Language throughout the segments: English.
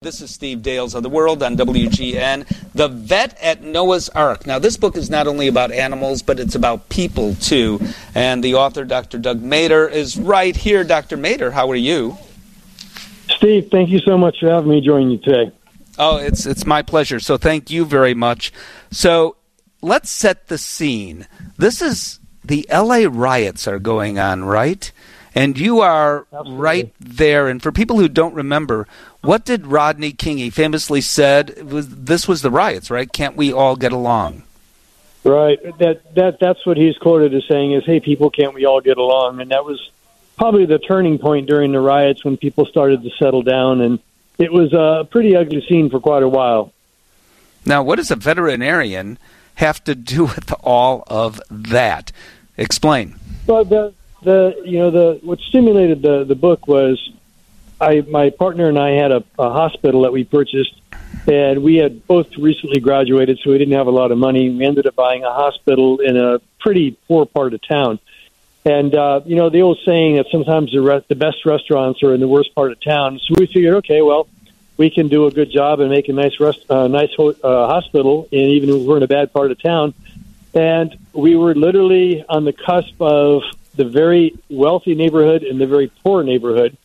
This is Steve Dales of the World on WGN. The Vet at Noah's Ark. Now, this book is not only about animals, but it's about people too. And the author, Dr. Doug Mader, is right here. Dr. Mader, how are you? Steve, thank you so much for having me join you today. Oh, it's it's my pleasure. So thank you very much. So let's set the scene. This is the LA riots are going on, right? And you are Absolutely. right there. And for people who don't remember, what did Rodney King? He famously said, was, "This was the riots, right? Can't we all get along?" Right. That that that's what he's quoted as saying is, "Hey, people, can't we all get along?" And that was probably the turning point during the riots when people started to settle down, and it was a pretty ugly scene for quite a while. Now, what does a veterinarian have to do with all of that? Explain. Well, the the you know the what stimulated the the book was I my partner and I had a, a hospital that we purchased, and we had both recently graduated, so we didn't have a lot of money. We ended up buying a hospital in a pretty poor part of town. And uh, you know the old saying that sometimes the re- the best restaurants are in the worst part of town. So we figured, okay, well, we can do a good job and make a nice rest, uh, nice ho- uh, hospital, and even if we're in a bad part of town. And we were literally on the cusp of the very wealthy neighborhood and the very poor neighborhood.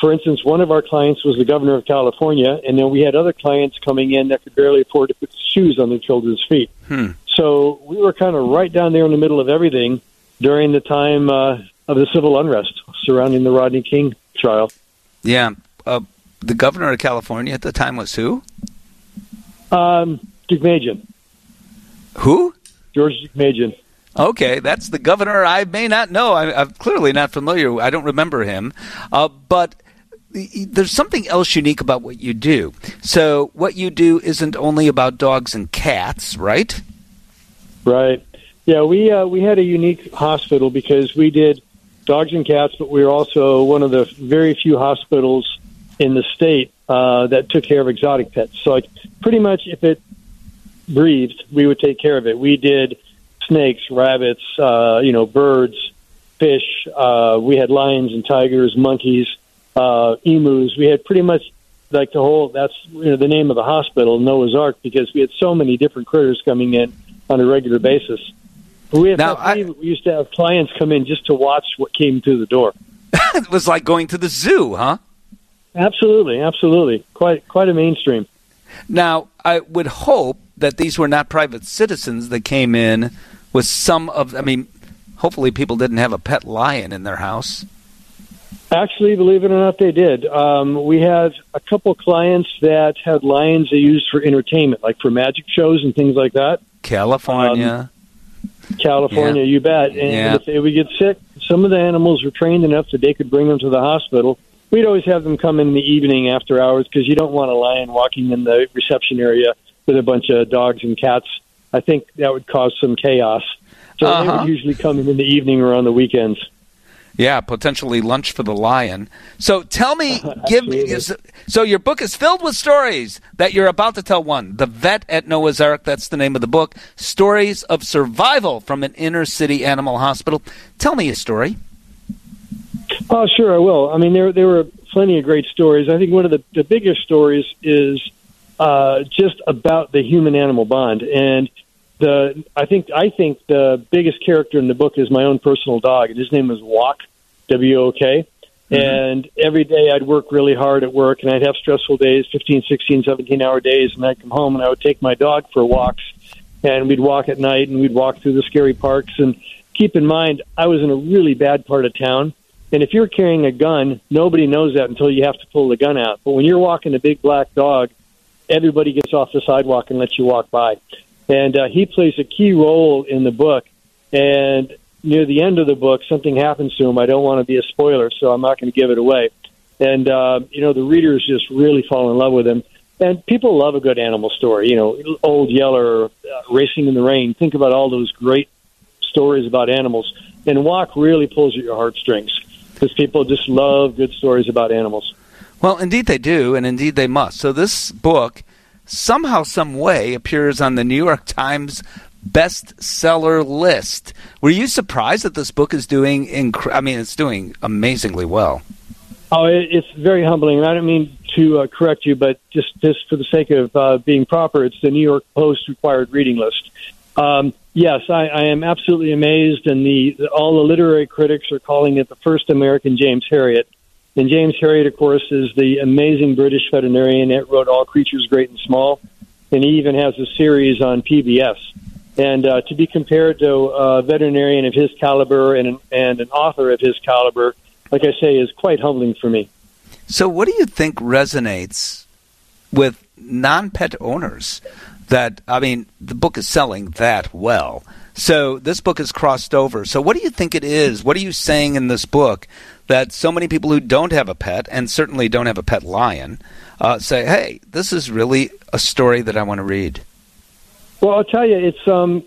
For instance, one of our clients was the governor of California, and then we had other clients coming in that could barely afford to put shoes on their children's feet. Hmm. So we were kind of right down there in the middle of everything during the time uh, of the civil unrest surrounding the Rodney King trial. Yeah. Uh, the governor of California at the time was who? Um, Deukmejian, Who? George Deukmejian. Okay, that's the governor. I may not know. I, I'm clearly not familiar. I don't remember him. Uh, but there's something else unique about what you do. So, what you do isn't only about dogs and cats, right? Right. Yeah, we uh, we had a unique hospital because we did dogs and cats, but we were also one of the very few hospitals in the state uh, that took care of exotic pets. So, like, pretty much if it breathed, we would take care of it. We did snakes, rabbits, uh, you know, birds, fish. Uh, we had lions and tigers, monkeys, uh, emus. We had pretty much like the whole. That's you know the name of the hospital, Noah's Ark, because we had so many different critters coming in on a regular basis. We, had, Now, I- we used to have clients come in just to watch what came through the door. it was like going to the zoo, huh? Absolutely, absolutely, quite quite a mainstream. Now, I would hope that these were not private citizens that came in with some of. I mean, hopefully, people didn't have a pet lion in their house. Actually, believe it or not, they did. Um, we had a couple clients that had lions they used for entertainment, like for magic shows and things like that. California. California, you bet. And Yeah. if they would get sick, some of the animals were trained enough that they could bring them to the hospital. We'd always have them come in the evening after hours because you don't want a lion walking in the reception area with a bunch of dogs and cats. I think that would cause some chaos. So they Uh-huh. would usually come in in the evening or on the weekends. Yeah, potentially lunch for the lion. So tell me, give me. So your book is filled with stories that you're about to tell. One, the vet at Noah's Ark. That's the name of the book. Stories of survival from an inner city animal hospital. Tell me a story. Oh, sure, I will. I mean, there there were plenty of great stories. I think one of the, the biggest stories is uh, just about the human animal bond, and the I think I think the biggest character in the book is my own personal dog, and his name is Wok, W O K. Mm-hmm. And every day I'd work really hard at work, and I'd have stressful days, 15, 16, 17 hour days, and I'd come home and I would take my dog for walks, and we'd walk at night, and we'd walk through the scary parks. And keep in mind, I was in a really bad part of town, and if you're carrying a gun, nobody knows that until you have to pull the gun out. But when you're walking a big black dog, everybody gets off the sidewalk and lets you walk by. And uh, he plays a key role in the book. And near the end of the book, something happens to him. I don't want to be a spoiler, so I'm not going to give it away. And uh, you know, the readers just really fall in love with him. And people love a good animal story. You know, Old Yeller, uh, Racing in the Rain. Think about all those great stories about animals. And Wok really pulls at your heartstrings because people just love good stories about animals. Well, indeed they do, and indeed they must. So this book, somehow, some way, appears on the New York Times bestseller list. Were you surprised that this book is doing? Inc- I mean, it's doing amazingly well. Oh, it's very humbling. And I don't mean to uh, correct you, but just just for the sake of uh, being proper, it's the New York Post required reading list. Um, yes, I, I am absolutely amazed, and the, all the literary critics are calling it the first American James Herriot. And James Herriot, of course, is the amazing British veterinarian that wrote All Creatures Great and Small, and he even has a series on PBS. And uh, to be compared to a veterinarian of his caliber and an, and an author of his caliber, like I say, is quite humbling for me. So, what do you think resonates with non pet owners? That, I mean, the book is selling that well. So, this book is crossed over. So, what do you think it is? What are you saying in this book that so many people who don't have a pet, and certainly don't have a pet lion, uh, say, hey, this is really a story that I want to read? Well, I'll tell you, it's um,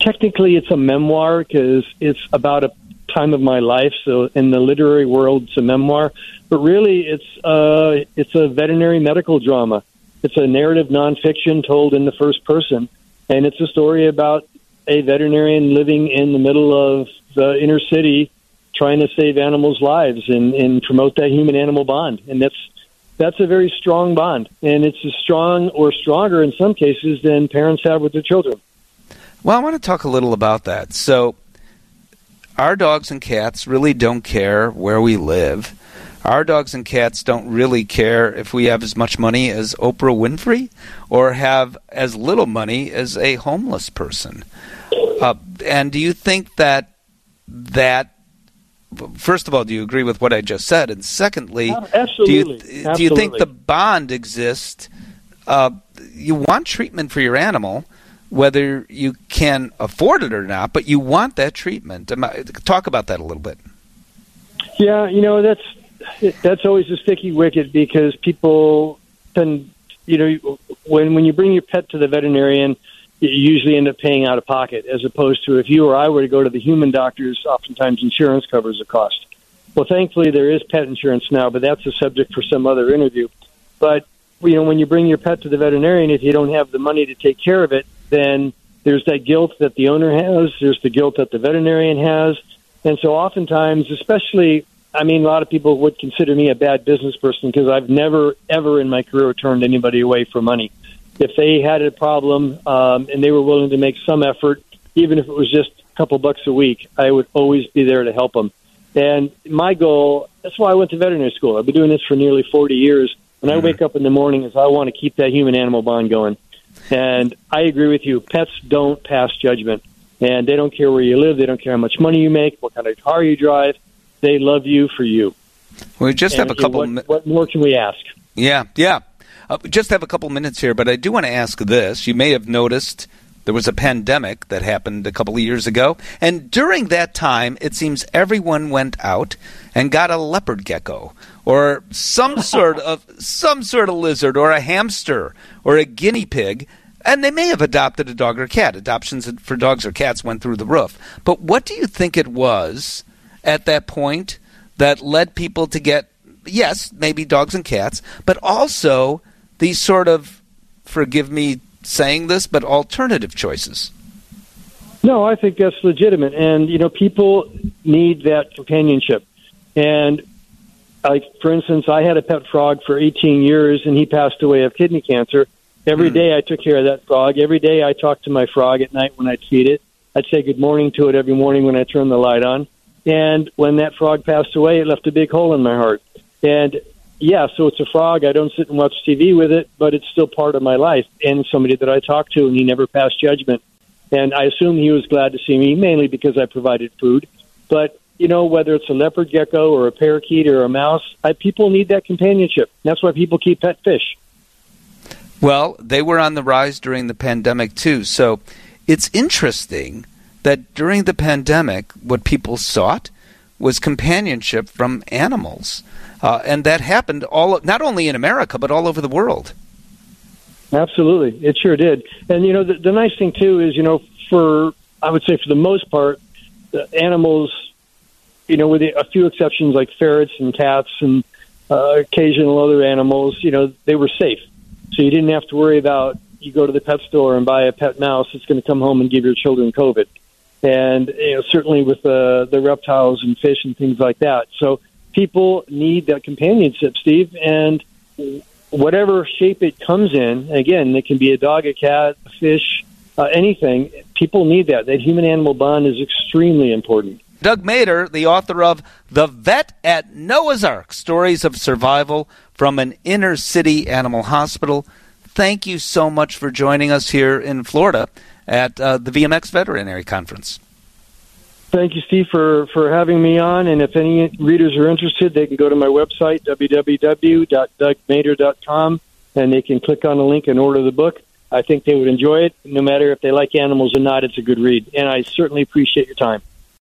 technically it's a memoir because it's about a time of my life. So in the literary world, it's a memoir, but really it's uh, it's a veterinary medical drama. It's a narrative nonfiction told in the first person, and it's a story about a veterinarian living in the middle of the inner city, trying to save animals' lives and, and promote that human animal bond. And that's that's a very strong bond, and it's as strong or stronger in some cases than parents have with their children. Well, I want to talk a little about that. So, our dogs and cats really don't care where we live. Our dogs and cats don't really care if we have as much money as Oprah Winfrey or have as little money as a homeless person. Uh, and do you think that that first of all, do you agree with what I just said? And secondly, do you Absolutely. do you think the bond exists? Uh, you want treatment for your animal, whether you can afford it or not, but you want that treatment. Talk about that a little bit. Yeah, you know that's that's always a sticky wicket because people can, you know, when when you bring your pet to the veterinarian you usually end up paying out of pocket, as opposed to if you or I were to go to the human doctors, oftentimes insurance covers the cost. Well, thankfully there is pet insurance now, but that's a subject for some other interview. But you know, when you bring your pet to the veterinarian, if you don't have the money to take care of it, then there's that guilt that the owner has. There's the guilt that the veterinarian has, and so oftentimes, especially, I mean, a lot of people would consider me a bad business person because I've never, ever in my career turned anybody away for money if they had a problem um, and they were willing to make some effort, even if it was just a couple bucks a week, I would always be there to help them. And my goal, that's why I went to veterinary school. I've been doing this for nearly 40 years. When I mm-hmm. wake up in the morning, is I want to keep that human animal bond going. And I agree with you. Pets don't pass judgment. And they don't care where you live. They don't care how much money you make, what kind of car you drive. They love you for you. We just and have a couple. What, what more can we ask? Yeah, yeah. Uh, just have a couple minutes here, but I do want to ask this. You may have noticed there was a pandemic that happened a couple of years ago, and during that time, it seems everyone went out and got a leopard gecko or some sort of some sort of lizard or a hamster or a guinea pig. And they may have adopted a dog or cat. Adoptions for dogs or cats went through the roof. But what do you think it was at that point that led people to get, yes, maybe dogs and cats, but also these sort of, forgive me saying this, but alternative choices. No, I think that's legitimate. And, you know, people need that companionship. And, like, for instance, I had a pet frog for 18 years and he passed away of kidney cancer. Every mm. day I took care of that frog. Every day I talked to my frog at night when I'd feed it. I'd say good morning to it every morning when I turned the light on. And when that frog passed away, it left a big hole in my heart. And yeah, so it's a frog. I don't sit and watch TV with it, but it's still part of my life and somebody that I talk to, and he never passed judgment. And I assume he was glad to see me, mainly because I provided food. But you know, whether it's a leopard gecko or a parakeet or a mouse, I, people need that companionship. That's why people keep pet fish. Well, they were on the rise during the pandemic too. So it's interesting that during the pandemic, what people sought was companionship from animals. Uh, and that happened all not only in America but all over the world. Absolutely, it sure did. And you know, the, the nice thing too is, you know, for I would say for the most part, the animals, you know, with a few exceptions like ferrets and cats and uh, occasional other animals, you know, they were safe. So you didn't have to worry about you go to the pet store and buy a pet mouse that's going to come home and give your children COVID. And you know, certainly with the the reptiles and fish and things like that. So people need that companionship, Steve. And whatever shape it comes in. Again, it can be a dog, a cat, a fish, uh, anything. People need that. That human animal bond is extremely important. Doug Mader, the author of The Vet at Noah's Ark Stories of Survival from an Inner City Animal Hospital. Thank you so much for joining us here in Florida at uh, the VMX Veterinary Conference. Thank you, Steve, for, for having me on. And if any readers are interested, they can go to my website, www.dougmader.com, and they can click on the link and order the book. I think they would enjoy it. No matter if they like animals or not, it's a good read. And I certainly appreciate your time.